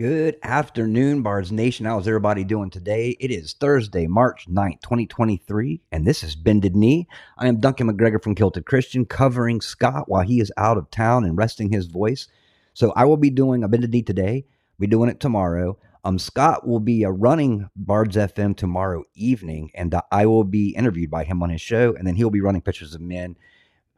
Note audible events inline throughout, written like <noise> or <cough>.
Good afternoon, Bards Nation. How's everybody doing today? It is Thursday, March 9th, 2023, and this is Bended Knee. I am Duncan McGregor from Kilted Christian, covering Scott while he is out of town and resting his voice. So I will be doing a Bended Knee today. Be doing it tomorrow. Um, Scott will be uh, running Bards FM tomorrow evening, and uh, I will be interviewed by him on his show, and then he'll be running Pictures of Men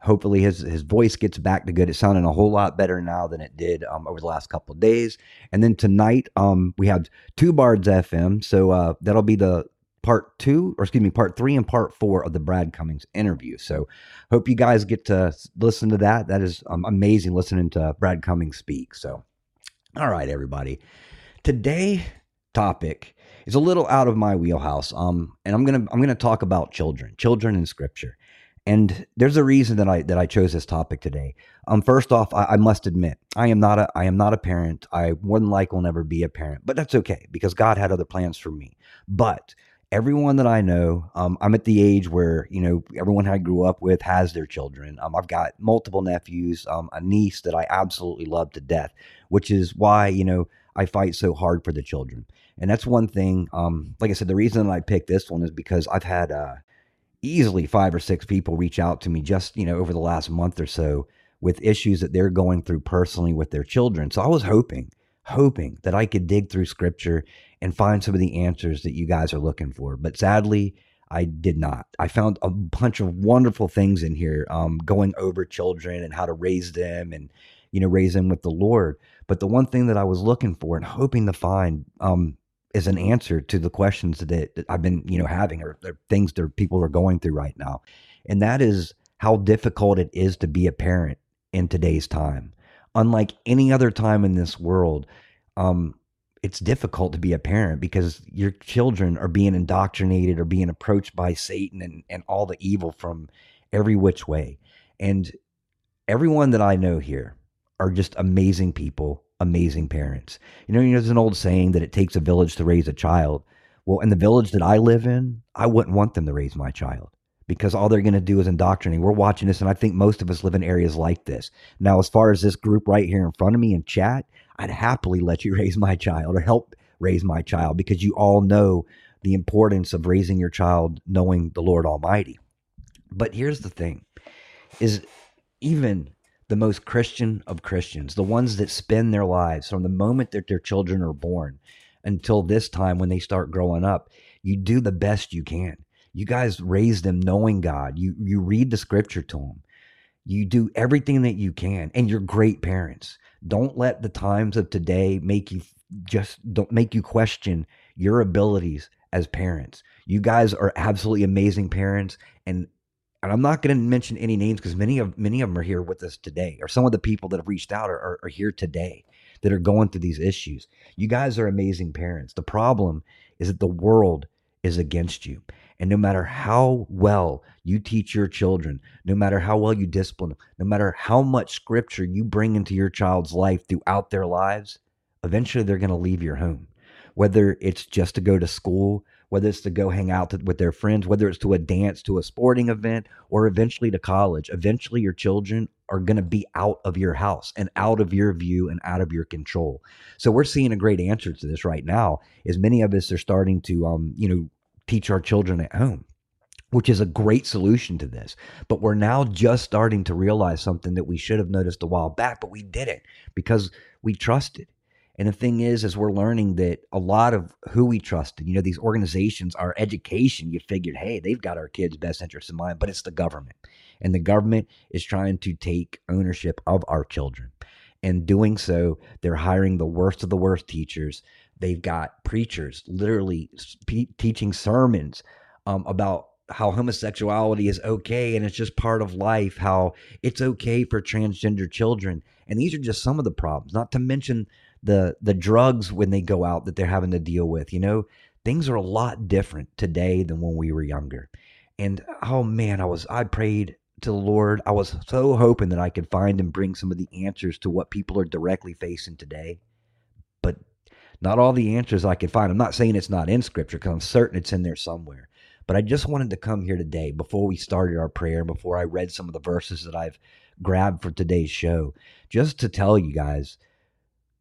hopefully his his voice gets back to good. It's sounding a whole lot better now than it did um, over the last couple of days. And then tonight, um, we have two Bards FM, so uh, that'll be the part two, or excuse me, part three and part four of the Brad Cummings interview. So hope you guys get to listen to that. That is um, amazing listening to Brad Cummings speak. So, all right, everybody. Today topic is a little out of my wheelhouse. Um, and I'm gonna I'm gonna talk about children, children in Scripture. And there's a reason that I that I chose this topic today. Um, first off, I, I, must admit I am not a I am not a parent. I more than like will never be a parent, but that's okay because God had other plans for me. But everyone that I know, um, I'm at the age where you know everyone I grew up with has their children. Um, I've got multiple nephews, um, a niece that I absolutely love to death, which is why you know I fight so hard for the children. And that's one thing. Um, like I said, the reason that I picked this one is because I've had. Uh, easily five or six people reach out to me just, you know, over the last month or so with issues that they're going through personally with their children. So I was hoping, hoping that I could dig through scripture and find some of the answers that you guys are looking for. But sadly, I did not. I found a bunch of wonderful things in here, um, going over children and how to raise them and, you know, raise them with the Lord. But the one thing that I was looking for and hoping to find, um, is an answer to the questions that, that I've been, you know, having or, or things that people are going through right now. And that is how difficult it is to be a parent in today's time. Unlike any other time in this world, um, it's difficult to be a parent because your children are being indoctrinated or being approached by Satan and, and all the evil from every which way. And everyone that I know here are just amazing people amazing parents. You know, you know, there's an old saying that it takes a village to raise a child. Well, in the village that I live in, I wouldn't want them to raise my child because all they're going to do is indoctrinate. We're watching this, and I think most of us live in areas like this. Now, as far as this group right here in front of me in chat, I'd happily let you <laughs> raise my child or help raise my child because you all know the importance of raising your child knowing the Lord Almighty. But here's the thing is even the most Christian of Christians, the ones that spend their lives from the moment that their children are born until this time when they start growing up. You do the best you can. You guys raise them knowing God. You you read the scripture to them. You do everything that you can and you're great parents. Don't let the times of today make you just don't make you question your abilities as parents. You guys are absolutely amazing parents and and I'm not going to mention any names because many of many of them are here with us today, or some of the people that have reached out are, are, are here today that are going through these issues. You guys are amazing parents. The problem is that the world is against you. And no matter how well you teach your children, no matter how well you discipline them, no matter how much scripture you bring into your child's life throughout their lives, eventually they're going to leave your home. Whether it's just to go to school, whether it's to go hang out to, with their friends, whether it's to a dance, to a sporting event, or eventually to college. Eventually, your children are going to be out of your house and out of your view and out of your control. So we're seeing a great answer to this right now. Is many of us are starting to, um, you know, teach our children at home which is a great solution to this. But we're now just starting to realize something that we should have noticed a while back, but we didn't because we trusted. And the thing is, is we're learning that a lot of who we trusted, you know, these organizations, our education, you figured, hey, they've got our kids' best interests in mind, but it's the government. And the government is trying to take ownership of our children. And doing so, they're hiring the worst of the worst teachers. They've got preachers literally teaching sermons um, about how homosexuality is okay and it's just part of life, how it's okay for transgender children. And these are just some of the problems, not to mention the the drugs when they go out that they're having to deal with. You know, things are a lot different today than when we were younger. And oh man, I was I prayed to the Lord. I was so hoping that I could find and bring some of the answers to what people are directly facing today. But not all the answers I could find. I'm not saying it's not in scripture because I'm certain it's in there somewhere. But I just wanted to come here today before we started our prayer, before I read some of the verses that I've grabbed for today's show, just to tell you guys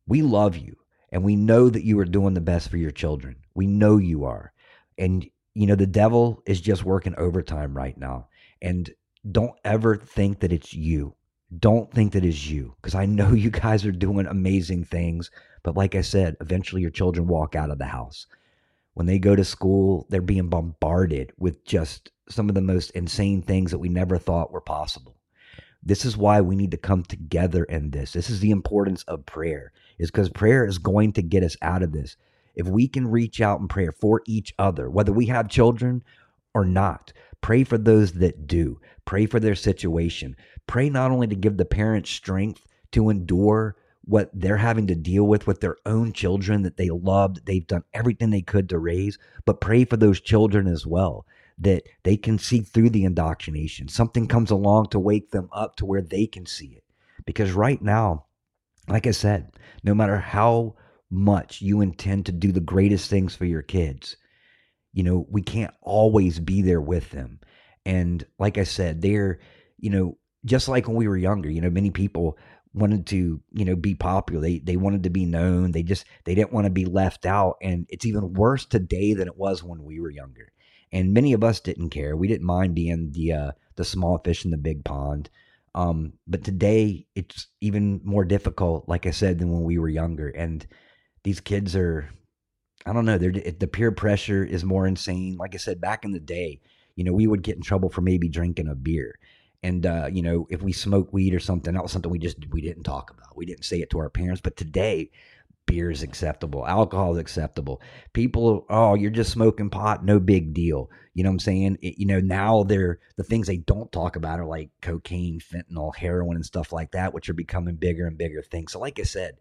we love you. And we know that you are doing the best for your children. We know you are. And, you know, the devil is just working overtime right now. And don't ever think that it's you. Don't think that it's you because I know <laughs> you guys are doing amazing things. But like I said, eventually your children walk out of the house. When they go to school, they're being bombarded with just some of the most insane things that we never thought were possible. This is why we need to come together in this. This is the importance of prayer, is because prayer is going to get us out of this. If we can reach out in prayer for each other, whether we have children or not, pray for those that do, pray for their situation, pray not only to give the parents strength to endure what they're having to deal with with their own children that they loved, they've done everything they could to raise, but pray for those children as well that they can see through the indoctrination. Something comes along to wake them up to where they can see it. Because right now, like I said, no matter how much you intend to do the greatest things for your kids, you know, we can't always be there with them. And like I said, they're, you know, just like when we were younger, you know, many people wanted to, you know, be popular. They they wanted to be known. They just they didn't want to be left out. And it's even worse today than it was when we were younger and many of us didn't care. We didn't mind being the uh, the small fish in the big pond. Um, but today it's even more difficult, like I said, than when we were younger. And these kids are, I don't know, they're, the peer pressure is more insane. Like I said, back in the day, you know, we would get in trouble for maybe drinking a beer. And uh, you know, if we smoked weed or something, that was something we just we didn't talk about. We didn't say it to our parents. But today, beer is acceptable, alcohol is acceptable. People, oh, you're just smoking pot, no big deal. You know what I'm saying? It, you know, now they're the things they don't talk about are like cocaine, fentanyl, heroin, and stuff like that, which are becoming bigger and bigger things. So, like I said,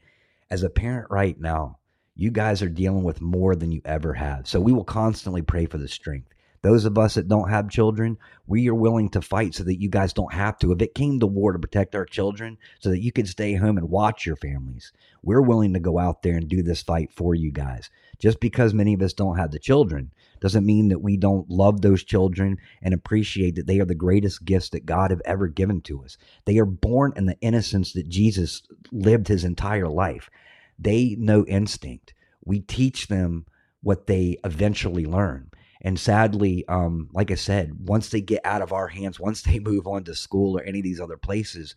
as a parent right now, you guys are dealing with more than you ever have. So, we will constantly pray for the strength. Those of us that don't have children, we are willing to fight so that you guys don't have to. If it came to war to protect our children so that you could stay home and watch your families, we're willing to go out there and do this fight for you guys. Just because many of us don't have the children doesn't mean that we don't love those children and appreciate that they are the greatest gifts that God have ever given to us. They are born in the innocence that Jesus lived his entire life. They know instinct. We teach them what they eventually learn. And sadly, um, like I said, once they get out of our hands, <laughs> once they move on to school or any of these other places,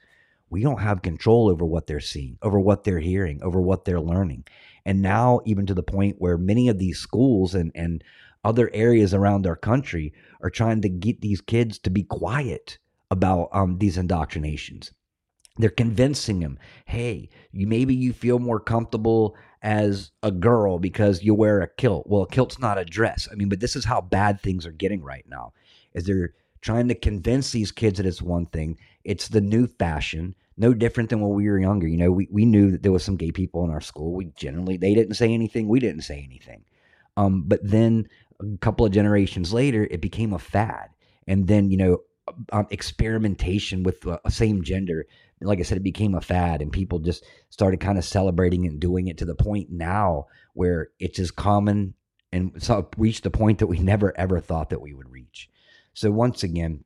we don't have control over what they're seeing, over what they're hearing, over what they're learning. And now, even to the point where many of these schools and, and other areas around our country are trying to get these kids to be quiet about um, these indoctrinations. They're convincing them, hey, you maybe you feel more comfortable as a girl because you wear a kilt. Well, a kilt's not a dress. I mean, but this is how bad things are getting right now. Is they're trying to convince these kids that it's one thing. It's the new fashion. No different than when we were younger. You know, we, we knew that there was some gay people in our school. We generally they didn't say anything. We didn't say anything. Um, but then a couple of generations later, it became a fad. And then, you know, um, experimentation with uh, same gender like I said, it became a fad and people just started kind of celebrating and doing it to the point now where it's as common and so reached the point that we <laughs> never ever thought that we would reach. So once again,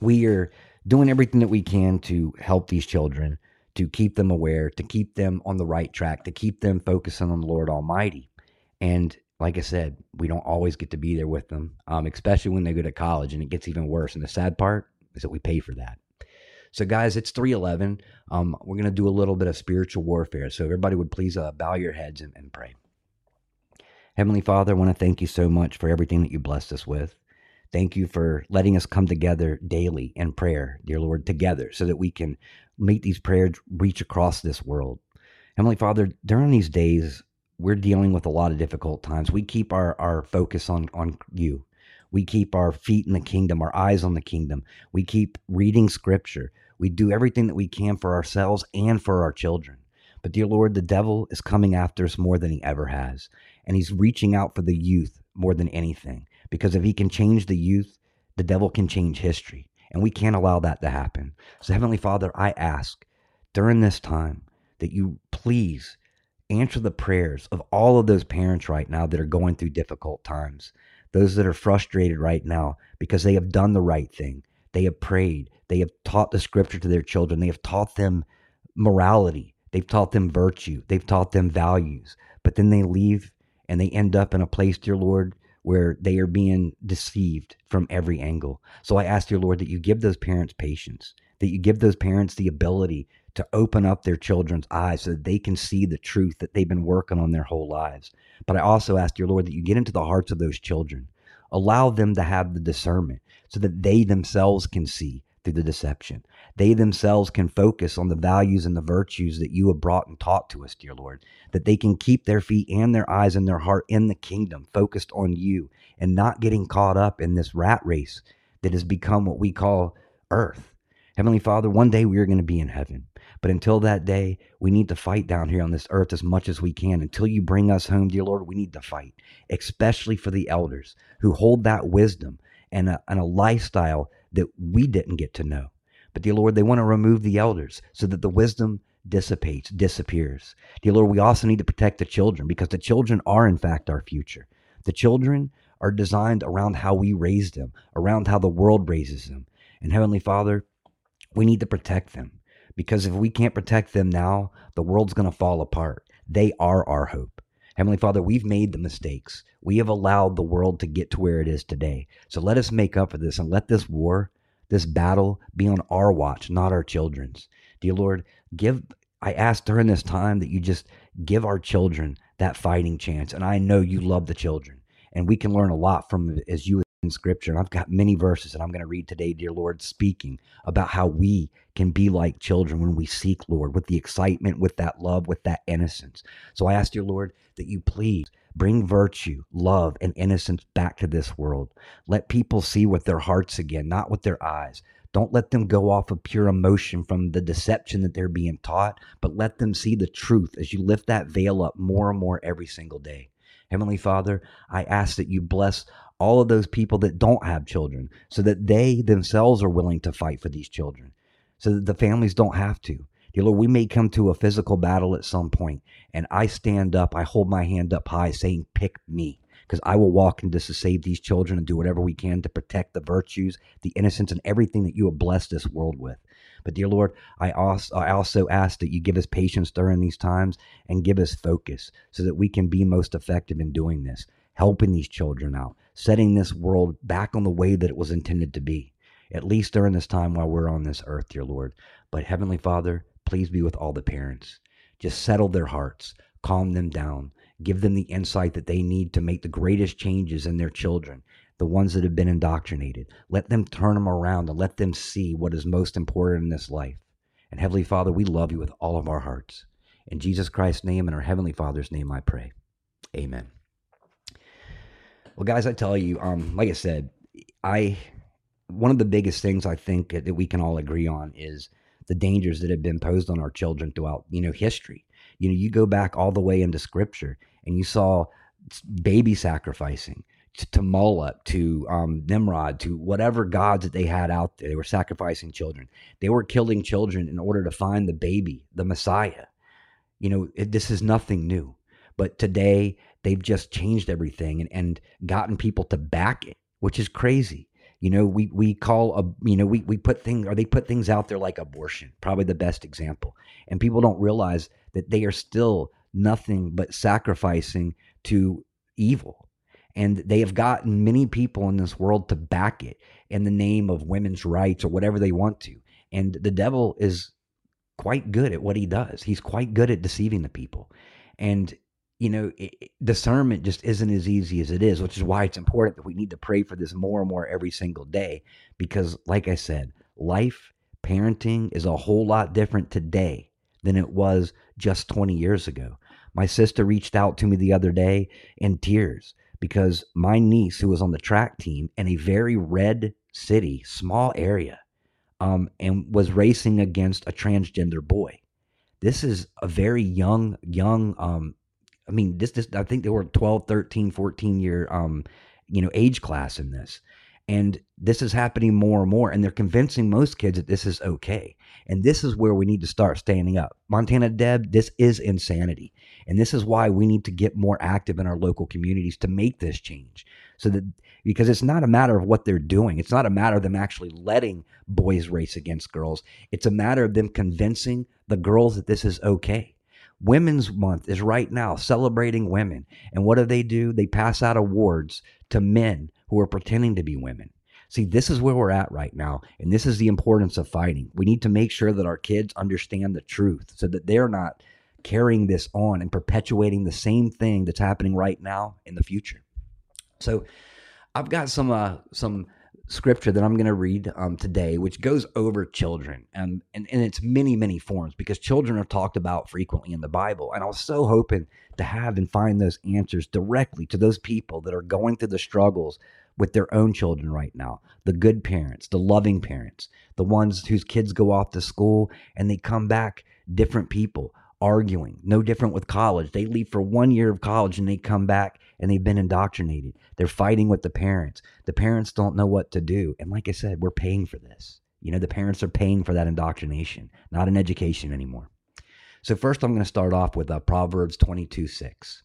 we are doing everything that we can to help these children, to keep them aware, to keep them on the right track, to keep them focusing on the Lord Almighty. And like I said, we don't always get to be there with them, um, especially when they go to college, and it gets even worse. And the sad part is that we pay for that. So, guys, it's 311. Um, we're going to do a little bit of spiritual warfare. So, everybody would please uh, bow your heads and, and pray. Heavenly Father, I want to thank you so much for everything that you blessed us with. Thank you for letting us come together daily in prayer, dear Lord, together so that we can make these prayers reach across this world. Heavenly Father, during these days, we're dealing with a lot of difficult times. We keep our, our focus on, on you. We keep our feet in the kingdom, our eyes on the kingdom. We keep reading scripture. We do everything that we can for ourselves and for our children. But, dear Lord, the devil is coming after us more than he ever has. And he's reaching out for the youth more than anything. Because if he can change the youth, the devil can change history. And we can't allow that to happen. So, Heavenly Father, I ask during this time that you please answer the prayers of all of those parents right now that are going through difficult times, those that are frustrated right now because they have done the right thing. They have prayed. They have taught the scripture to their children. They have taught them morality. They've taught them virtue. They've taught them values. But then they leave and they end up in a place, dear Lord, where they are being deceived from every angle. So I ask, dear Lord, that you give those parents patience, that you give those parents the ability to open up their children's eyes so that they can see the truth that they've been working on their whole lives. But I also ask, dear Lord, that you get into the hearts of those children. Allow them to have the discernment so that they themselves can see through the deception. They themselves can focus on the values and the virtues that you have brought and taught to us, dear Lord, that they can keep their feet and their eyes and their heart in the kingdom, focused on you and not getting caught up in this rat race that has become what we call earth. Heavenly Father, one day we are going to be in heaven. But until that day, we need to fight down here on this earth as much as we can. Until you bring us home, dear Lord, we need to fight, especially for the elders who hold that wisdom and a, and a lifestyle that we didn't get to know. But, dear Lord, they want to remove the elders so that the wisdom dissipates, disappears. Dear Lord, we also need to protect the children because the children are, in fact, our future. The children are designed around how we raise them, around how the world raises them. And Heavenly Father, we need to protect them because if we can't protect them now, the world's going to fall apart. They are our hope. Heavenly Father, we've made the mistakes. We have allowed the world to get to where it is today. So let us make up for this and let this war, this battle be on our watch, not our children's. Dear Lord, give I ask during this time that you just give our children that fighting chance. And I know you love the children. And we can learn a lot from as you in scripture. And I've got many verses that I'm going to read today, dear Lord, speaking about how we can be like children when we seek, Lord, with the excitement, with that love, with that innocence. So I ask, dear Lord, that you please bring virtue, love, and innocence back to this world. Let people see with their hearts again, not with their eyes. Don't let them go off of pure emotion from the deception that they're being taught, but let them see the truth as you lift that veil up more and more every single day. Heavenly Father, I ask that you bless all of those people that don't have children so that they themselves are willing to fight for these children, so that the families don't have to. Dear Lord, we may come to a physical battle at some point, and I stand up, I hold my hand up high, saying, Pick me, because I will walk into to save these children and do whatever we can to protect the virtues, the innocence, and everything that you have blessed this world with. But dear Lord, I also, I also ask that you give us patience during these times and give us focus so that we can be most effective in doing this, helping these children out, setting this world back on the way that it was intended to be, at least during this time while we're on this earth, dear Lord. But Heavenly Father, please be with all the parents. Just settle their hearts, calm them down, give them the insight that they need to make the greatest changes in their children, the ones that have been indoctrinated. Let them turn them around and let them see what is most important in this life. And Heavenly Father, we love you with all of our hearts. In Jesus Christ's name and our Heavenly Father's name, I pray. Amen. Well, guys, I tell you, um, like I said, I one of the biggest things I think that we can all agree on is the dangers that have been posed on our children throughout, you know, history. You know, you go back all the way into Scripture, and you saw baby sacrificing to, to Moloch, to um, Nimrod, to whatever gods that they had out there. They were sacrificing children. They were killing children in order to find the baby, the Messiah. You know, it, this is nothing new. But today, they've just changed everything and, and gotten people to back it, which is crazy. You know, we we call a you know we we put things or they put things out there like abortion, probably the best example, and people don't realize that they are still nothing but sacrificing to evil, and they have gotten many people in this world to back it in the name of women's rights or whatever they want to, and the devil is quite good at what he does. He's quite good at deceiving the people, and you know, it, discernment just isn't as easy as it is, which is why it's important that we need to pray for this more and more every single day. Because, like I said, life, parenting is a whole lot different today than it was just 20 years ago. My sister reached out to me the other day in tears because my niece, who was on the track team in a very red city, small area, um, and was racing against a transgender boy. This is a very young, young um, I mean, this, this, I think there were 12, 13, 14 year, um, you know, age class in this. And this is happening more and more. And they're convincing most kids that this is okay. And this is where we need to start standing up. Montana Deb, this is insanity. And this is why we need to get more active in our local communities to make this change so that because it's not a matter of what they're doing it's not a matter of them actually letting boys race against girls it's a matter of them convincing the girls that this is okay women's month is right now celebrating women and what do they do they pass out awards to men who are pretending to be women See, this is where we're at right now. And this is the importance of fighting. We need to make sure that our kids understand the truth so that they're not carrying this on and perpetuating the same thing that's happening right now in the future. So I've got some uh, some scripture that I'm going to read um, today, which goes over children and, and in its many, many forms, because children are talked about frequently in the Bible. And I was so hoping to have and find those answers directly to those people that are going through the struggles with their own children right now the good parents, the loving parents, the ones whose kids go off to school and they come back different people arguing. No different with college. They leave for one year of college and they come back and they've been indoctrinated. They're fighting with the parents. The parents don't know what to do. And like I said, we're paying for this. You know, the parents are paying for that indoctrination, not an education anymore. So, first, I'm going to start off with uh, Proverbs 22 6.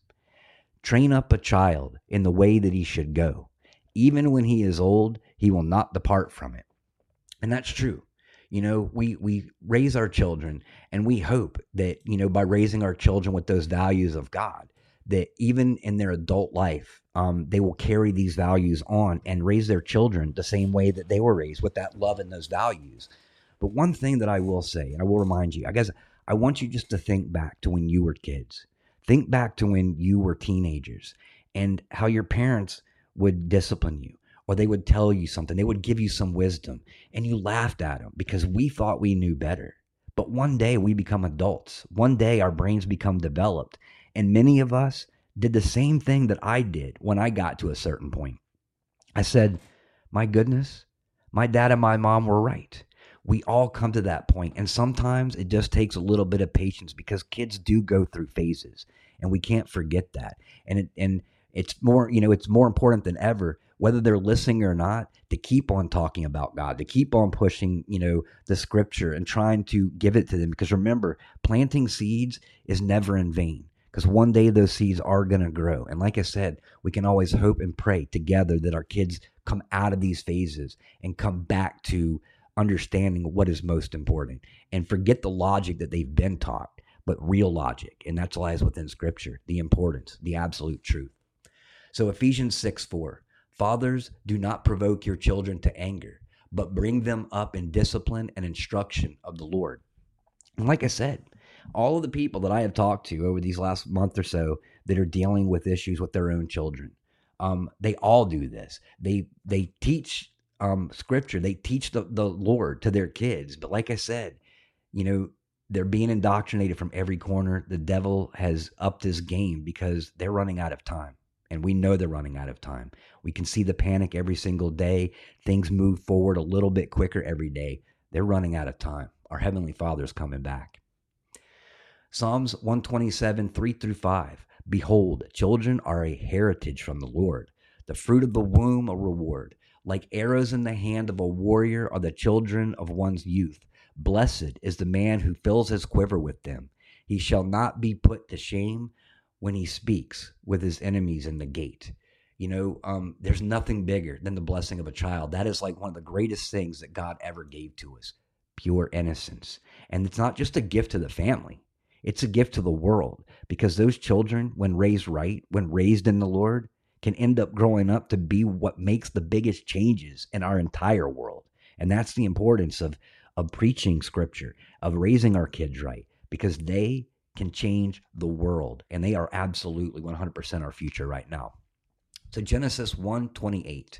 Train up a child in the way that he should go. Even when he is old, he will not depart from it. And that's true you know we we raise our children and we hope that you know by raising our children with those values of god that even in their adult life um, they will carry these values on and raise their children the same way that they were raised with that love and those values. But one thing that i will say and i will remind you i guess i want you just to think back to when you were kids. Think back to when you were teenagers and how your parents would discipline you or they would tell you something, they would give you some wisdom, and you laughed at them because we thought we knew better. But one day we become adults. One day our brains become developed. And many of us did the same thing that I did when I got to a certain point. I said, My goodness, my dad and my mom were right. We all come to that point, and sometimes it just takes a little bit of patience because kids do go through phases, and we can't forget that. And it, and it's more, you know, it's more important than ever whether they're listening or not, to keep on talking about God, to keep on pushing, you know, the scripture and trying to give it to them. Because remember, planting seeds is never in vain. Because one day those seeds are going to grow. And like I said, we can always hope and pray together that our kids come out of these phases and come back to understanding what is most important and forget the logic that they've been taught, but real logic. And that lies within scripture, the importance, the absolute truth. So Ephesians 6 4. Fathers, do not provoke your children to anger, but bring them up in discipline and instruction of the Lord. And like I said, all of the people that I have talked to over these last month or so that are dealing with issues with their own children, um, they all do this. They they teach um, scripture. They teach the, the Lord to their kids. But like I said, you know, they're being indoctrinated from every corner. The devil has upped his game because they're running out of time and we know they're running out of time. We can see the panic every single day. Things move forward a little bit quicker every day. They're running out of time. Our Heavenly Father's coming back. Psalms 127, 3 through 5. Behold, children are a heritage from the Lord, the fruit of the womb a reward. Like arrows in the hand of a warrior are the children of one's youth. Blessed is the man who fills his quiver with them. He shall not be put to shame when he speaks with his enemies in the gate. You know, um, there's nothing bigger than the blessing of a child. That is like one of the greatest things that God ever gave to us pure innocence. And it's not just a gift to the family, it's a gift to the world because those children, when raised right, when raised in the Lord, can end up growing up to be what makes the biggest changes in our entire world. And that's the importance of, of preaching scripture, of raising our kids right, because they can change the world and they are absolutely 100% our future right now. So Genesis 1:28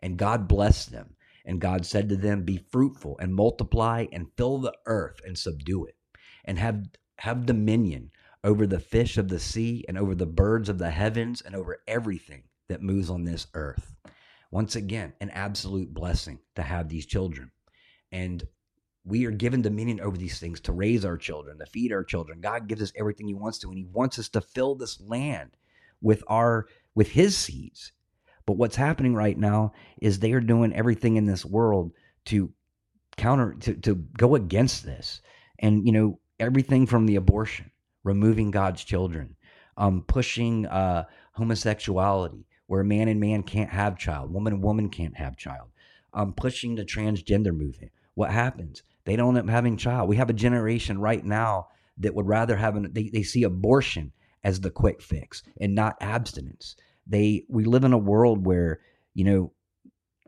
and God blessed them and God said to them be fruitful and multiply and fill the earth and subdue it and have have dominion over the fish of the sea and over the birds of the heavens and over everything that moves on this earth. Once again, an absolute blessing to have these children. And we are given dominion over these things to raise our children, to feed our children. God gives us everything He wants to, and He wants us to fill this land with our with His seeds. But what's happening right now is they are doing everything in this world to counter to, to go against this. And you know, everything from the abortion, removing God's children, um, pushing uh, homosexuality, where man and man can't have child, woman and woman can't have child. Um, pushing the transgender movement. What happens? They don't end up having child. We have a generation right now that would rather have an they, they see abortion as the quick fix and not abstinence. They we live in a world where, you know,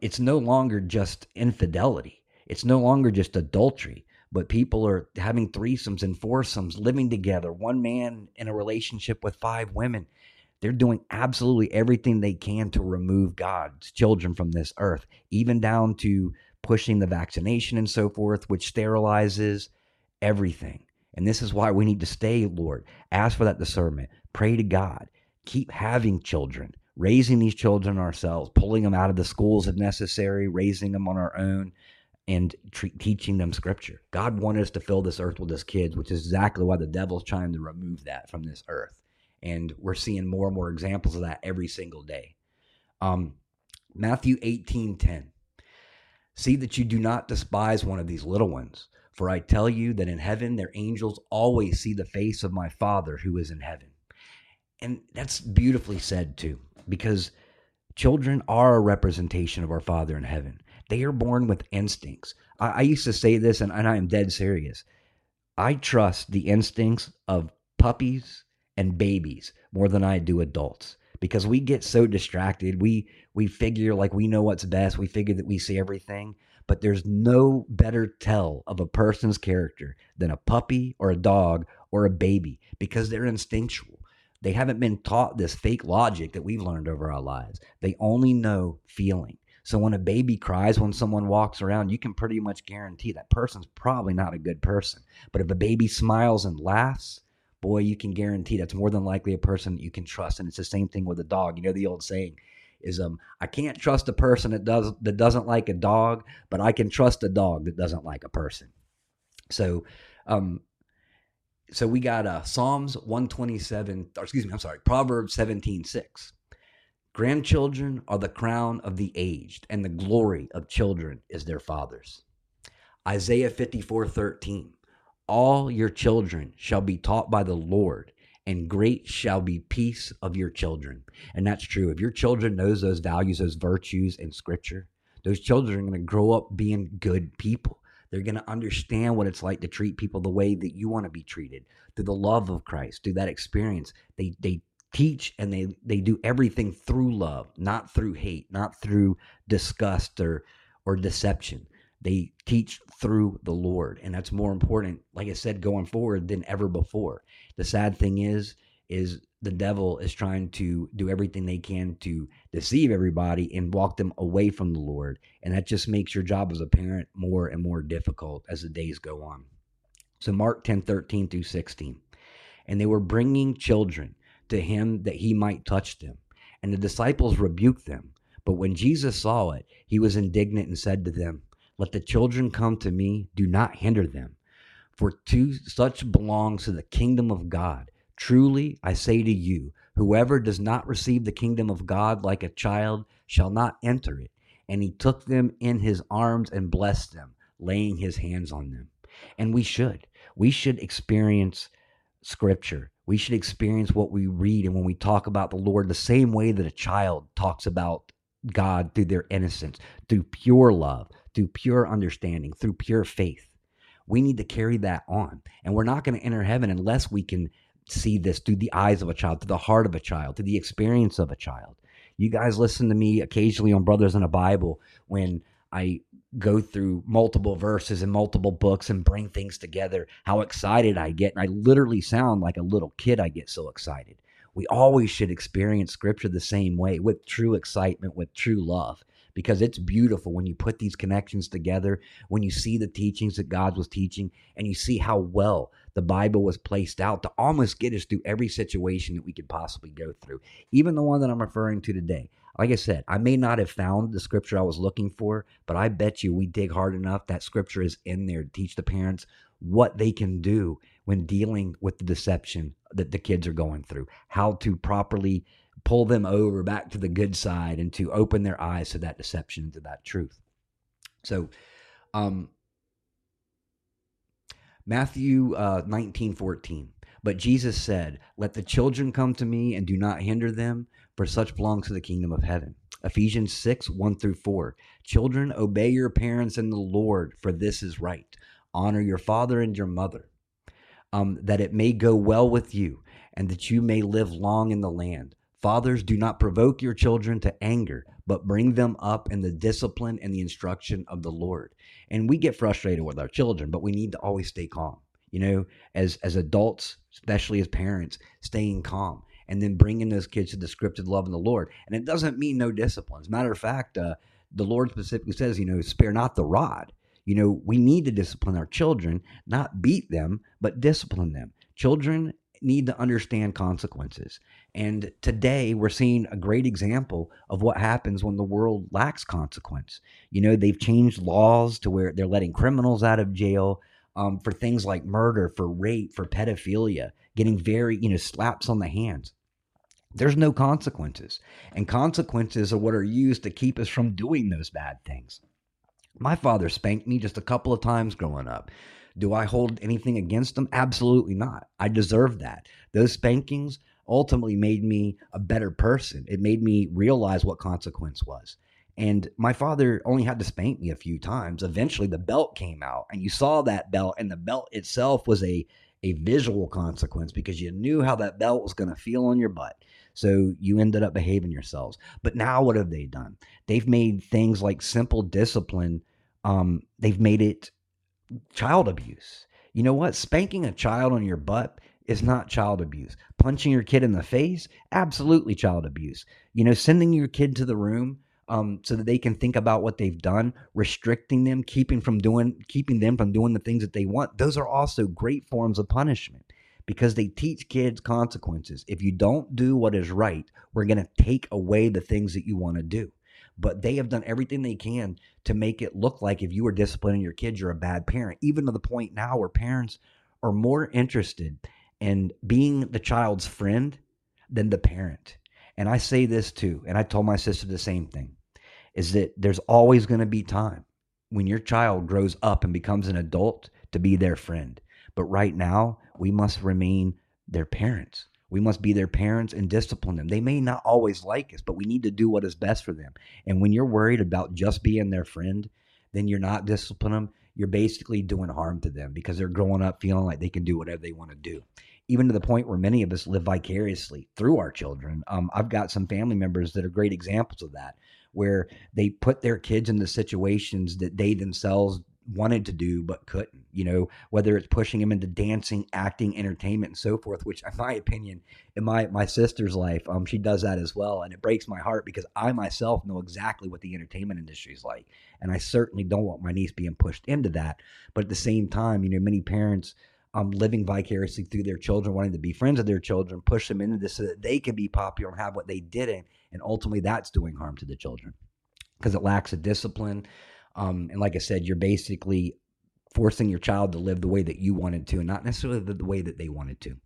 it's no longer just infidelity. It's no longer just adultery, but people are having threesomes and foursomes, living together, one man in a relationship with five women. They're doing absolutely everything they can to remove God's children from this earth, even down to pushing the vaccination and so forth, which sterilizes everything. And this is why we need to stay, Lord. Ask for that discernment. Pray to God. Keep having children, raising these children ourselves, pulling them out of the schools if necessary, raising them on our own, and tre- teaching them scripture. God wanted us to fill this earth with his kids, which is exactly why the devil's trying to remove that from this earth. And we're seeing more and more examples of that every single day. Um, Matthew 18 10. See that you do not despise one of these little ones. For I tell you that in heaven their angels always see the face of my Father who is in heaven. And that's beautifully said too, because children are a representation of our Father in heaven. They are born with instincts. I, I used to say this, and, and I am dead serious. I trust the instincts of puppies and babies more than I do adults because we get so distracted. We we figure like we know what's best. We figure that we see everything but there's no better tell of a person's character than a puppy or a dog or a baby because they're instinctual. They haven't been taught this fake logic that we've learned over our lives. They only know feeling. So when a baby cries when someone walks around, you can pretty much guarantee that person's probably not a good person. But if a baby smiles and laughs, boy, you can guarantee that's more than likely a person you can trust. And it's the same thing with a dog. You know the old saying, is um I can't trust a person that does that doesn't like a dog, but I can trust a dog that doesn't like a person. So um so we got uh Psalms 127 or excuse me, I'm sorry, Proverbs 17, 6. Grandchildren are the crown of the aged, and the glory of children is their fathers. Isaiah 54, 13. All your children shall be taught by the Lord and great shall be peace of your children. And that's true. If your children knows those values, those virtues in scripture, those children are going to grow up being good people. They're going to understand what it's like to treat people the way that you want to be treated through the love of Christ, through that experience. They they teach and they they do everything through love, not through hate, not through disgust or or deception. They teach through the Lord, and that's more important, like I said, going forward than ever before. The sad thing is, is the devil is trying to do everything they can to deceive everybody and walk them away from the Lord, and that just makes your job as a parent more and more difficult as the days go on. So Mark 10, 13 through 16. And they were bringing children to him that he might touch them. And the disciples rebuked them. But when Jesus saw it, he was indignant and said to them, let the children come to me, do not hinder them, for to such belongs to the kingdom of God. Truly, I say to you, whoever does not receive the kingdom of God like a child shall not enter it. And he took them in his arms and blessed them, laying his hands on them. And we should. We should experience scripture. We should experience what we read and when we talk about the Lord the same way that a child talks about God through their innocence, through pure love, through pure understanding, through pure faith. We need to carry that on. And we're not going to enter heaven unless we can see this through the eyes of a child, through the heart of a child, through the experience of a child. You guys listen to me occasionally on Brothers in the Bible when I go through multiple verses and multiple books and bring things together, how excited I get. I literally sound like a little kid. I get so excited. We always should experience scripture the same way with true excitement, with true love because it's beautiful when you put these connections together, when you see the teachings that God was teaching, and you see how well the Bible was placed out to almost get us through every situation that we could possibly go through, even the one that I'm referring to today. Like I said, I may not have found the scripture I was looking for, but I bet you we dig hard enough that scripture is in there to teach the parents what they can do when dealing with the deception that the kids are going through, how to properly pull them over back to the good side and to open their eyes to that deception to that truth. So, um, Matthew uh, 19 14. But Jesus said, Let the children come to me and do not hinder them, for such belongs to the kingdom of heaven. Ephesians 6, 1 through 4. Children, obey your parents in the Lord, for this is right. Honor your father and your mother, um, that it may go well with you, and that you may live long in the land. Fathers, do not provoke your children to anger, but bring them up in the discipline and the instruction of the Lord. And we get frustrated with our children, but we need to always stay calm. You know, as as adults, especially as parents, staying calm and then bringing those kids to the scripted love of the Lord. And it doesn't mean no discipline. As a matter of fact, uh, the Lord specifically says, you know, spare not the rod. You know, we need to discipline our children, not beat them, but discipline them. Children need to understand consequences. And today we're seeing a great example of what happens when the world lacks consequence. You know, they've changed laws to where they're letting criminals out of jail um, for things like murder, for rape, for pedophilia, getting very, you know, slaps on the hands. There's no consequences. And consequences are what are used to keep us from doing those bad things. My father spanked me just a couple of times growing up. Do I hold anything against them? Absolutely not. I deserve that. Those spankings ultimately made me a better person. It made me realize what consequence was. And my father only had to spank me a few times. Eventually, the belt came out, and you saw that belt, and the belt itself was a a visual consequence because you knew how that belt was going to feel on your butt. So you ended up behaving yourselves. But now, what have they done? They've made things like simple discipline. Um, they've made it child abuse. You know what? Spanking a child on your butt is not child abuse. Punching your kid in the face, absolutely child abuse. You know, sending your kid to the room um, so that they can think about what they've done, restricting them, keeping from doing, keeping them from doing the things that they want. Those are also great forms of punishment because they teach kids consequences. If you don't do what is right, we're going to take away the things that you want to do. But they have done everything they can to make it look like if you are disciplining your kids, you're a bad parent, even to the point now where parents are more interested in being the child's friend than the parent. And I say this too, and I told my sister the same thing is that there's always going to be time when your child grows up and becomes an adult to be their friend. But right now, we must remain their parents. We must be their parents and discipline them. They may not always like us, but we need to do what is best for them. And when you're worried about just being their friend, then you're not disciplining them. You're basically doing harm to them because they're growing up feeling like they can do whatever they want to do even to the point where many of us live vicariously through our children. Um, I've got some family members that are great examples of that, where they put their kids into situations that they themselves wanted to do but couldn't you know whether it's pushing them into dancing acting entertainment and so forth which in my opinion in my my sister's life um she does that as well and it breaks my heart because i myself know exactly what the entertainment industry is like and i certainly don't want my niece being pushed into that but at the same time you know many parents um, living vicariously through their children, wanting to be friends with their children, push them into this so that they can be popular and have what they didn't. And ultimately, that's doing harm to the children because it lacks a discipline. Um, and like I said, you're basically forcing your child to live the way that you wanted to and not necessarily the, the way that they wanted to.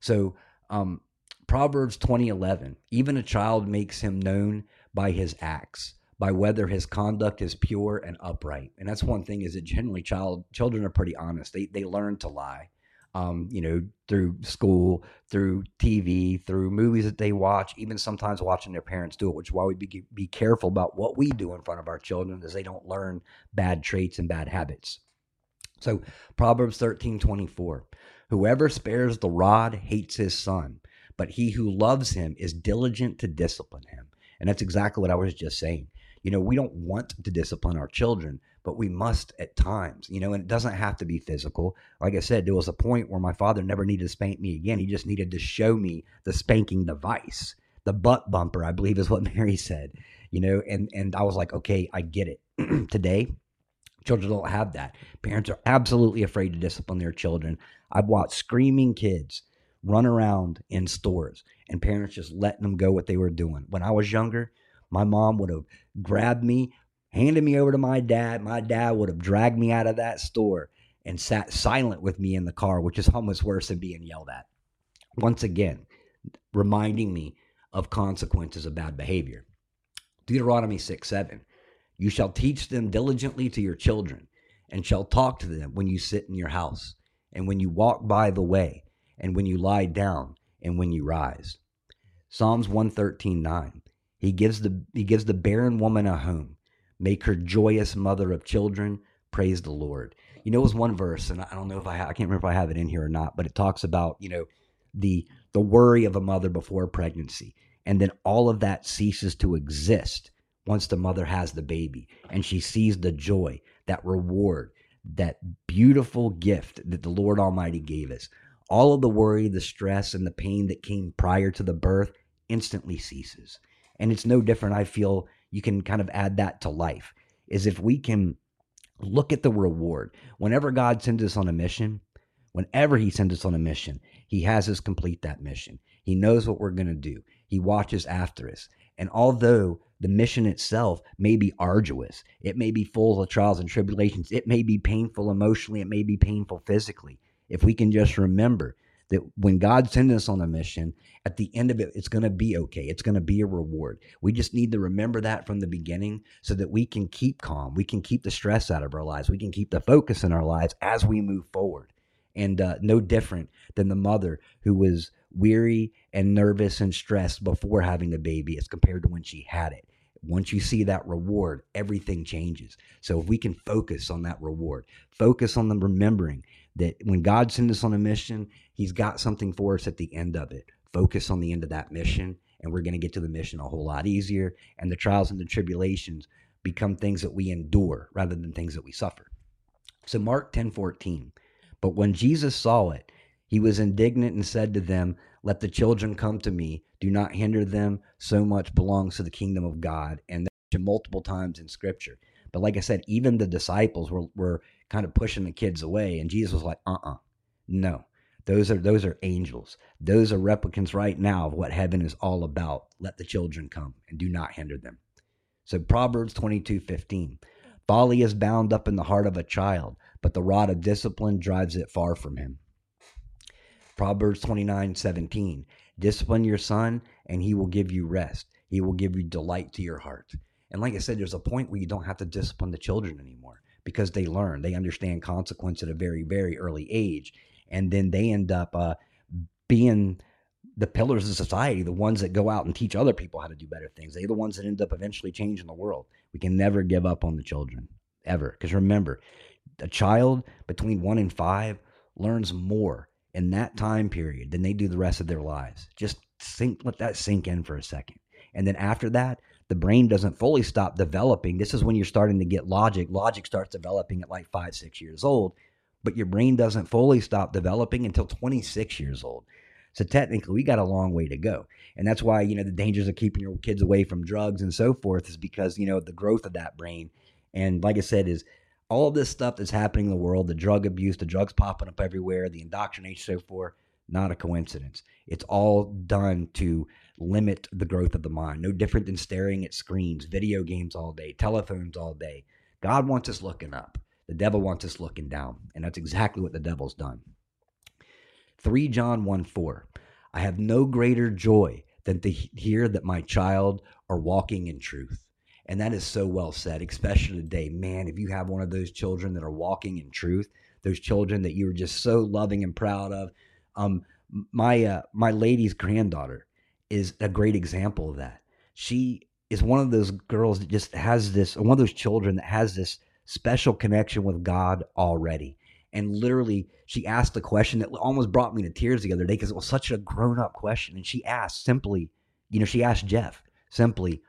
So, um, Proverbs 20:11, even a child makes him known by his acts by whether his conduct is pure and upright. And that's one thing is that generally child children are pretty honest. They they learn to lie. Um, you know, through school, through TV, through movies that they watch, even sometimes watching their parents do it, which is why we be, be careful about what we do in front of our children as they don't learn bad traits and bad habits. So Proverbs 13, 24. Whoever spares the rod hates his son, but he who loves him is diligent to discipline him. And that's exactly what I was just saying you know, we don't want to discipline our children, but we must at times, you know, and it doesn't have to be physical. Like I said, there was a point where my father never needed to spank me again. He just needed to show me the spanking device, the butt bumper, I believe is what <laughs> Mary said, you know, and, and I was like, okay, I get it. <clears throat> Today, children don't have that. Parents are absolutely afraid to discipline their children. I've watched screaming kids run around in stores and parents just letting them go what they were doing. When I was younger, my mom would have grabbed me, handed me over to my dad. My dad would have dragged me out of that store and sat silent with me in the car, which is almost worse than being yelled at. Once again, reminding me of consequences of bad behavior. Deuteronomy 6 7. You shall teach them diligently to your children, and shall talk to them when you sit in your house, and when you walk by the way, and when you lie down and when you rise. Psalms 113 9. He gives the he gives the barren woman a home. Make her joyous mother of children. Praise the Lord. You know, it was one verse, and I don't know if I I can't remember if I have it in here or not, but it talks about you know the the worry of a mother before pregnancy, and then all of that ceases to exist once the mother has the baby, and she sees the joy, that reward, that beautiful gift that the Lord Almighty gave us. All of the worry, the stress, and the pain that came prior to the birth instantly ceases. And it's no different. I feel you can kind of add that to life is if we can look at the reward. Whenever God sends us on a mission, whenever He sends us on a mission, He has us complete that mission. He knows what we're going to do, He watches after us. And although the mission itself may be arduous, it may be full of trials and tribulations, it may be painful emotionally, it may be painful physically. If we can just remember that when God sends us on a mission, at the end of it, it's going to be okay. It's going to be a reward. We just need to remember that from the beginning so that we can keep calm. We can keep the stress out of our lives. We can keep the focus in our lives as we move forward. And uh, no different than the mother who was weary and nervous and stressed before having the baby as compared to when she had it. Once you see that reward, everything changes. So if we can focus on that reward, focus on the remembering that when God sends us on a mission, He's got something for us at the end of it. Focus on the end of that mission, and we're going to get to the mission a whole lot easier. And the trials and the tribulations become things that we endure rather than things that we suffer. So, Mark 10 14. But when Jesus saw it, he was indignant and said to them, Let the children come to me. Do not hinder them. So much belongs to the kingdom of God. And multiple times in scripture. But like I said, even the disciples were, were kind of pushing the kids away. And Jesus was like, uh uh no. Those are those are angels. Those are replicants right now of what heaven is all about. Let the children come and do not hinder them. So Proverbs 22, 15. Folly is bound up in the heart of a child, but the rod of discipline drives it far from him. Proverbs 29, 17. Discipline your son, and he will give you rest. He will give you delight to your heart. And like I said, there's a point where you don't have to discipline the children anymore because they learn, they understand consequence at a very, very early age. And then they end up uh, being the pillars of society, the ones that go out and teach other people how to do better things. They're the ones that end up eventually changing the world. We can never give up on the children, ever. Because remember, a child between one and five learns more in that time period than they do the rest of their lives. Just sink, let that sink in for a second. And then after that, the brain doesn't fully stop developing. This is when you're starting to get logic. Logic starts developing at like five, six years old, but your brain doesn't fully stop developing until 26 years old. So technically, we got a long way to go. And that's why, you know, the dangers of keeping your kids away from drugs and so forth is because, you know, the growth of that brain. And like I said, is all of this stuff that's happening in the world, the drug abuse, the drugs popping up everywhere, the indoctrination, so forth, not a coincidence. It's all done to limit the growth of the mind. No different than staring at screens, video games all day, telephones all day. God wants us looking up. The devil wants us looking down. And that's exactly what the devil's done. 3 John 1 4. I have no greater joy than to hear that my child are walking in truth. And that is so well said, especially today. Man, if you have one of those children that are walking in truth, those children that you are just so loving and proud of. Um, my uh, my lady's granddaughter, is a great example of that. She is one of those girls that just has this, one of those children that has this special connection with God already. And literally, she asked a question that almost brought me to tears the other day because it was such a grown up question. And she asked simply, you know, she asked Jeff simply,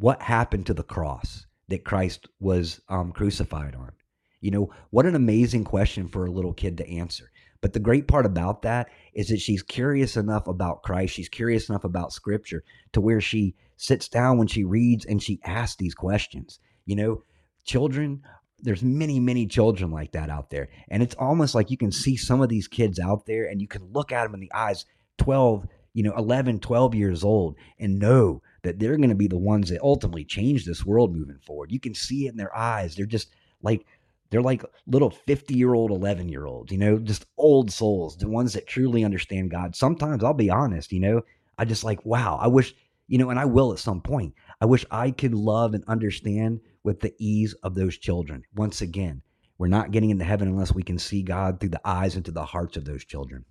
what happened to the cross that Christ was um, crucified on? You know, what an amazing question for a little kid to answer. But the great part about that is that she's curious enough about Christ. She's curious enough about scripture to where she sits down when she reads and she asks these questions. You know, children, there's many, many children like that out there. And it's almost like you can see some of these kids out there and you can look at them in the eyes, 12, you know, 11, 12 years old, and know that they're going to be the ones that ultimately change this world moving forward. You can see it in their eyes. They're just like they're like little 50 year old, 11 year olds, you know, just old souls, the ones that truly understand God. Sometimes I'll be honest, you know, I just like, wow, I wish, you know, and I will at some point. I wish I could love and understand with the ease of those children. Once again, we're not getting into heaven unless we can see God through the eyes and through the hearts of those children.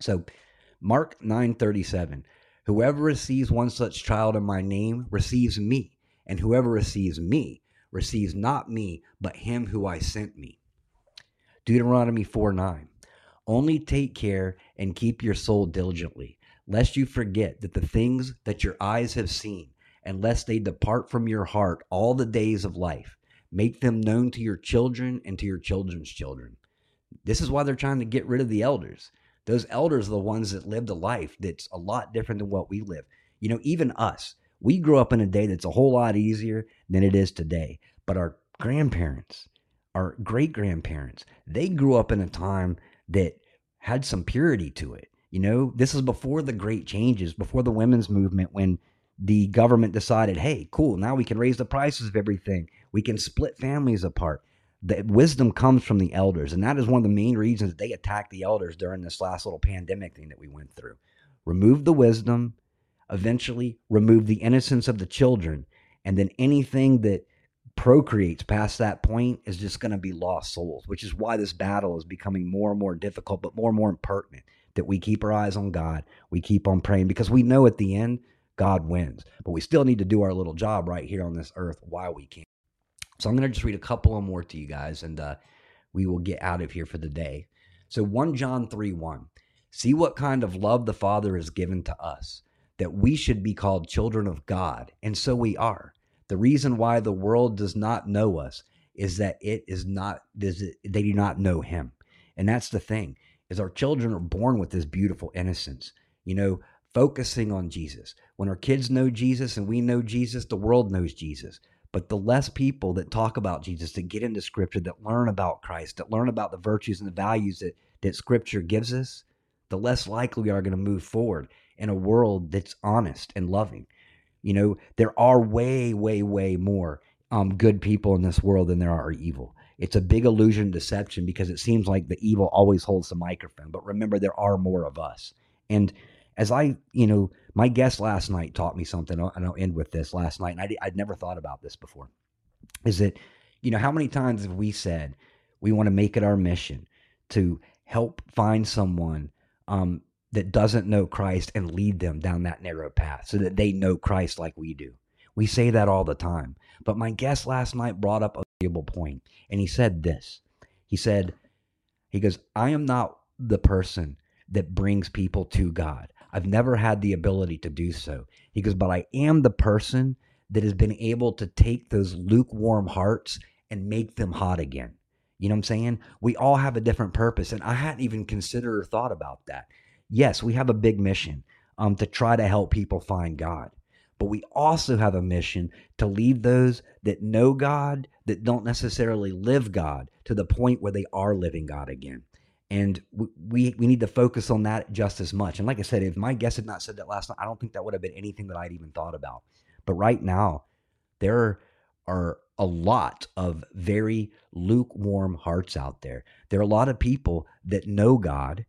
So, Mark 9:37, whoever receives one such child in my name receives me, and whoever receives me receives not me, but him who I sent me. Deuteronomy 4 9. Only take care and keep your soul diligently, lest you forget that the things that your eyes have seen, and lest they depart from your heart all the days of life. Make them known to your children and to your children's children. This is why they're trying to get rid of the elders. Those elders are the ones that lived a life that's a lot different than what we live. You know, even us, we grew up in a day that's a whole lot easier than it is today. But our grandparents, our great grandparents, they grew up in a time that had some purity to it. You know, this is before the great changes, before the women's movement, when the government decided, hey, cool, now we can raise the prices of everything. We can split families apart. The wisdom comes from the elders. And that is one of the main reasons they attacked the elders during this last little pandemic thing that we went through. Remove the wisdom, eventually remove the innocence of the children. And then anything that procreates past that point is just going to be lost souls, which is why this battle is becoming more and more difficult, but more and more pertinent that we keep our eyes on God. We keep on praying because we know at the end, God wins. But we still need to do our little job right here on this earth while we can. So I'm going to just read a couple of more to you guys and uh, we will get out of here for the day. So 1 John 3 1. See what kind of love the Father has given to us, that we should be called children of God. And so we are. The reason why the world does not know us is that it is not, they do not know Him. And that's the thing, is our children are born with this beautiful innocence. You know, focusing on Jesus. When our kids know Jesus and we know Jesus, the world knows Jesus. But the less people that talk about Jesus, that get into scripture, that learn about Christ, that learn about the virtues and the values that, that scripture gives us, the less likely we are going to move forward in a world that's honest and loving. You know, there are way, way, way more um, good people in this world than there are evil. It's a big illusion deception because it seems like the evil always holds the microphone. But remember, there are more of us. And as I, you know, my guest last night taught me something, and I'll end with this last night, and I, I'd never thought about this before, is that, you know, how many times have we said we want to make it our mission to help find someone um, that doesn't know Christ and lead them down that narrow path so that they know Christ like we do. We say that all the time. But my guest last night brought up a valuable point, and he said this. He said, he goes, I am not the person that brings people to God. I've never had the ability to do so. He goes, but I am the person that has been able to take those lukewarm hearts and make them hot again. You know what I'm saying? We all have a different purpose. And I hadn't even considered or thought about that yes, we have a big mission um, to try to help people find God. But we also have a mission to lead those that know God, that don't necessarily live God, to the point where they are living God again. And we, we need to focus on that just as much. And like I said, if my guest had not said that last night, I don't think that would have been anything that I'd even thought about. But right now, there are a lot of very lukewarm hearts out there. There are a lot of people that know God,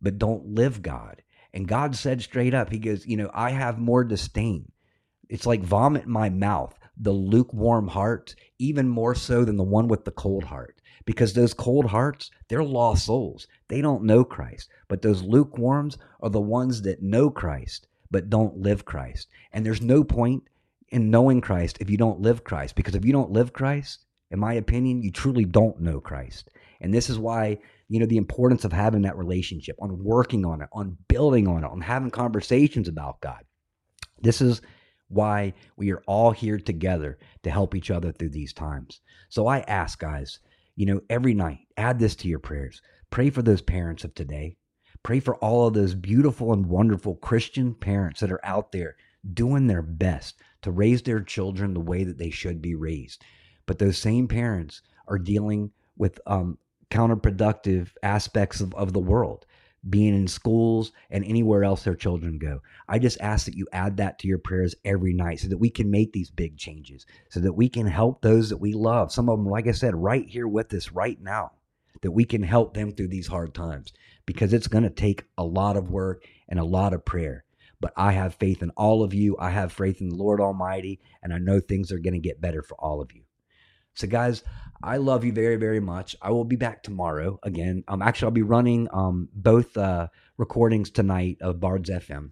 but don't live God. And God said straight up, He goes, You know, I have more disdain. It's like vomit in my mouth, the lukewarm heart, even more so than the one with the cold heart. Because those cold hearts, they're lost souls. They don't know Christ. But those lukewarms are the ones that know Christ, but don't live Christ. And there's no point in knowing Christ if you don't live Christ. Because if you don't live Christ, in my opinion, you truly don't know Christ. And this is why you know the importance of having that relationship on working on it on building on it on having conversations about god this is why we are all here together to help each other through these times so i ask guys you know every night add this to your prayers. Pray for those parents of today. Pray for all of those beautiful and wonderful christian parents that are out there doing their best to raise their children the way that they should be raised. But those same parents are dealing with um, counterproductive aspects of, of the world being in schools and anywhere else their children go. I just ask that you add that to your prayers every night so that we can make these big changes, so that we can help those that we love. Some of them, like I said, right here with us right now, that we can help them through these hard times because it's going to take a lot of work and a lot of prayer. But I have faith in all of you. I have faith in the Lord Almighty, and I know things are going to get better for all of you. So, guys, I love you very, very much. I will be back tomorrow again. Um, actually, I'll be running um both uh recordings tonight of Bards FM,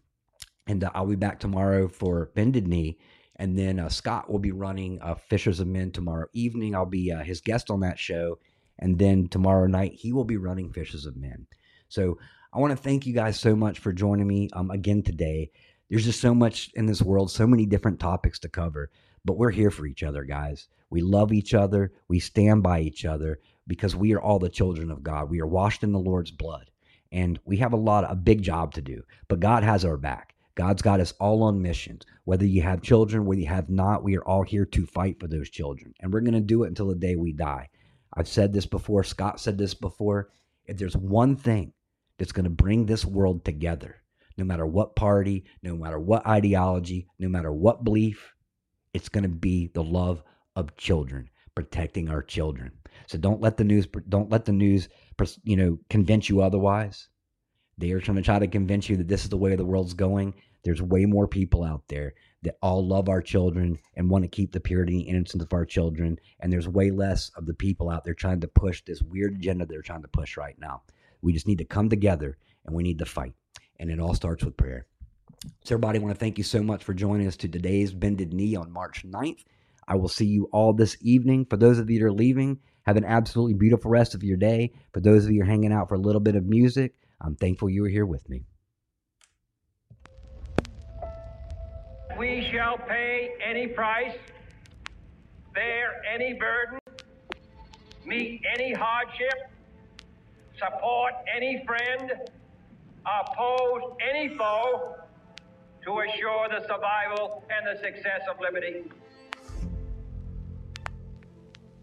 and uh, I'll be back tomorrow for Bended Knee. And then uh, Scott will be running uh, Fishers of Men tomorrow evening. I'll be uh, his guest on that show. And then tomorrow night, he will be running Fishers of Men. So I want to thank you guys so much for joining me um, again today. There's just so much in this world, so many different topics to cover, but we're here for each other, guys. We love each other. We stand by each other because we are all the children of God. We are washed in the Lord's blood. And we have a lot, a big job to do, but God has our back. God's got us all on missions. Whether you have children, whether you have not, we are all here to fight for those children. And we're going to do it until the day we die. I've said this before. Scott said this before. If there's one thing that's going to bring this world together, no matter what party, no matter what ideology, no matter what belief, it's going to be the love of children, protecting our children. So don't let the news don't let the news you know convince you otherwise. They are trying to try to convince you that this is the way the world's going. There's way more people out there that all love our children and want to keep the purity and innocence of our children. And there's way less of the people out there trying to push this weird agenda they're trying to push right now. We just need to come together and we need to fight. And it all starts with prayer. So, everybody, I want to thank you so much for joining us to today's Bended Knee on March 9th. I will see you all this evening. For those of you that are leaving, have an absolutely beautiful rest of your day. For those of you are hanging out for a little bit of music, I'm thankful you were here with me. We shall pay any price, bear any burden, meet any hardship, support any friend, oppose any foe to assure the survival and the success of liberty.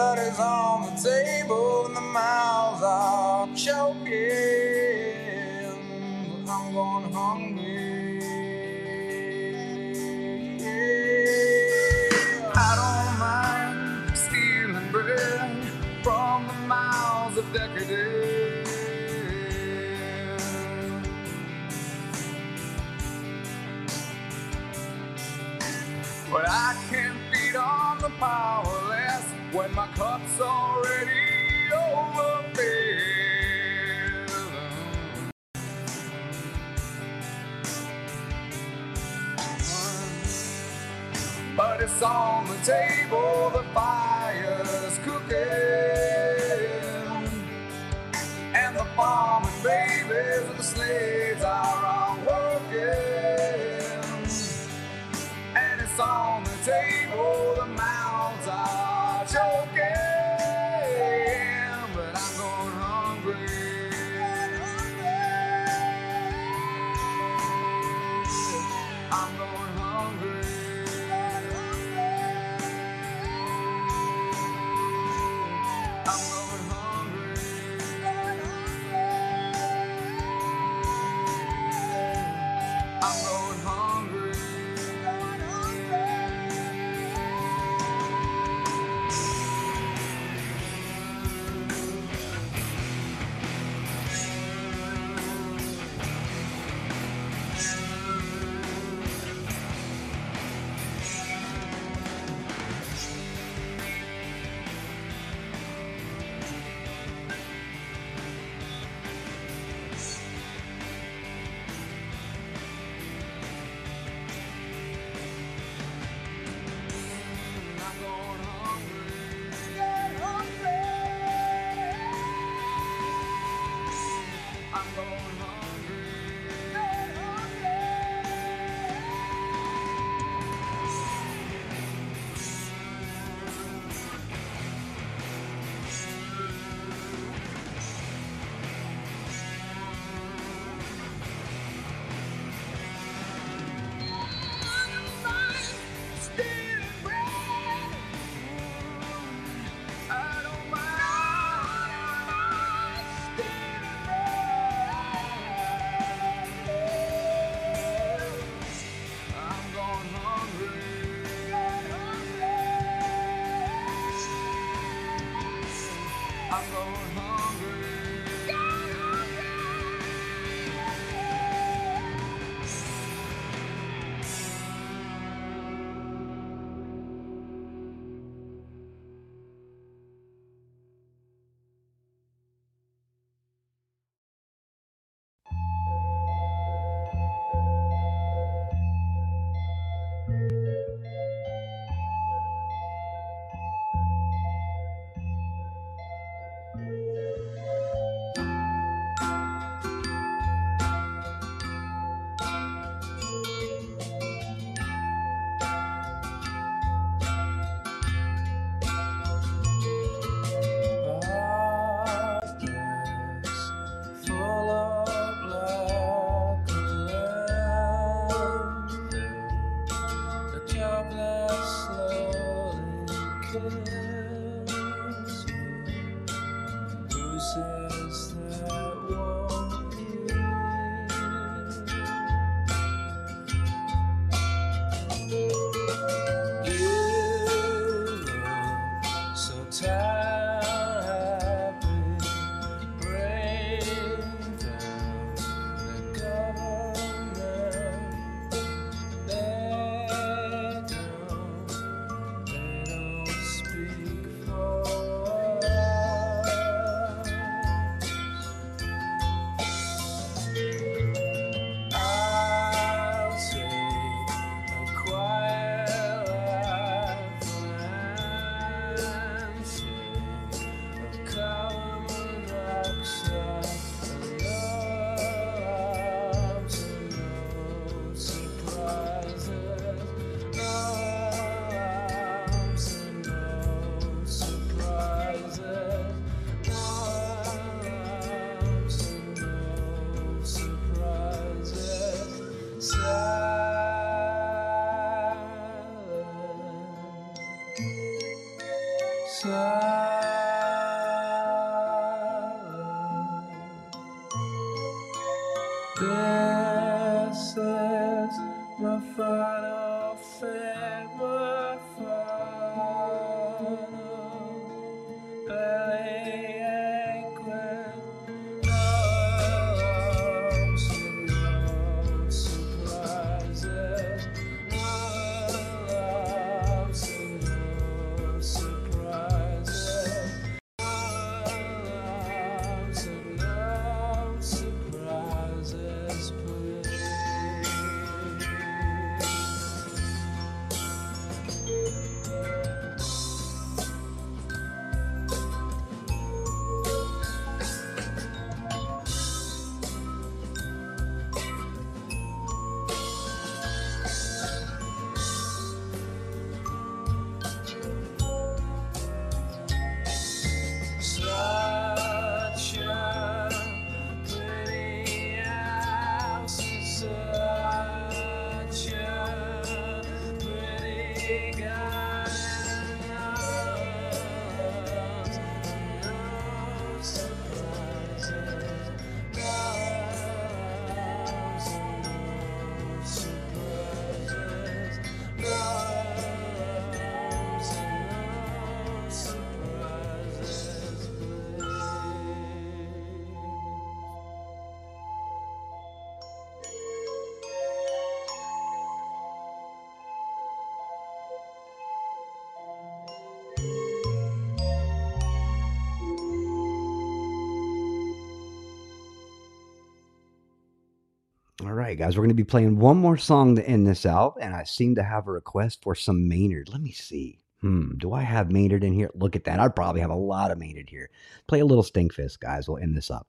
Blood is on the table and the mouths are choking. But right, guys, we're going to be playing one more song to end this out, and I seem to have a request for some Maynard. Let me see. Hmm, do I have Maynard in here? Look at that. I'd probably have a lot of Maynard here. Play a little Stinkfist, guys. We'll end this up.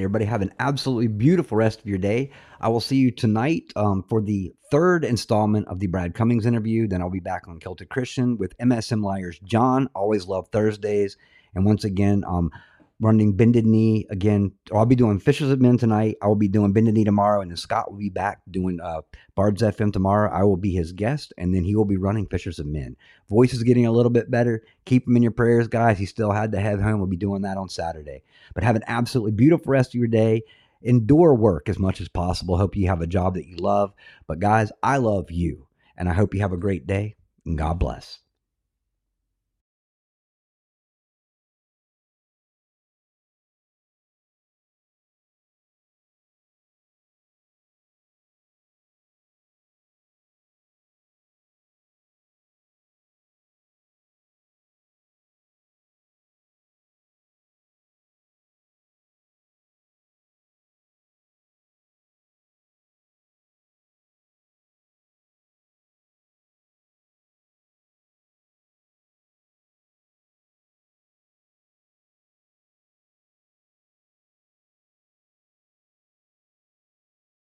Everybody, have an absolutely beautiful rest of your day. I will see you tonight um, for the third installment of the Brad Cummings interview. Then I'll be back on Celtic Christian with MSM Liars John. Always love Thursdays. And once again, um, running Bended Knee again. I'll be doing Fishers of Men tonight. I will be doing Bended Knee tomorrow. And then Scott will be back doing uh, Bards FM tomorrow. I will be his guest. And then he will be running Fishers of Men. Voice is getting a little bit better. Keep him in your prayers, guys. He still had to have home. We'll be doing that on Saturday. But have an absolutely beautiful rest of your day. Endure work as much as possible. Hope you have a job that you love. But guys, I love you. And I hope you have a great day. And God bless.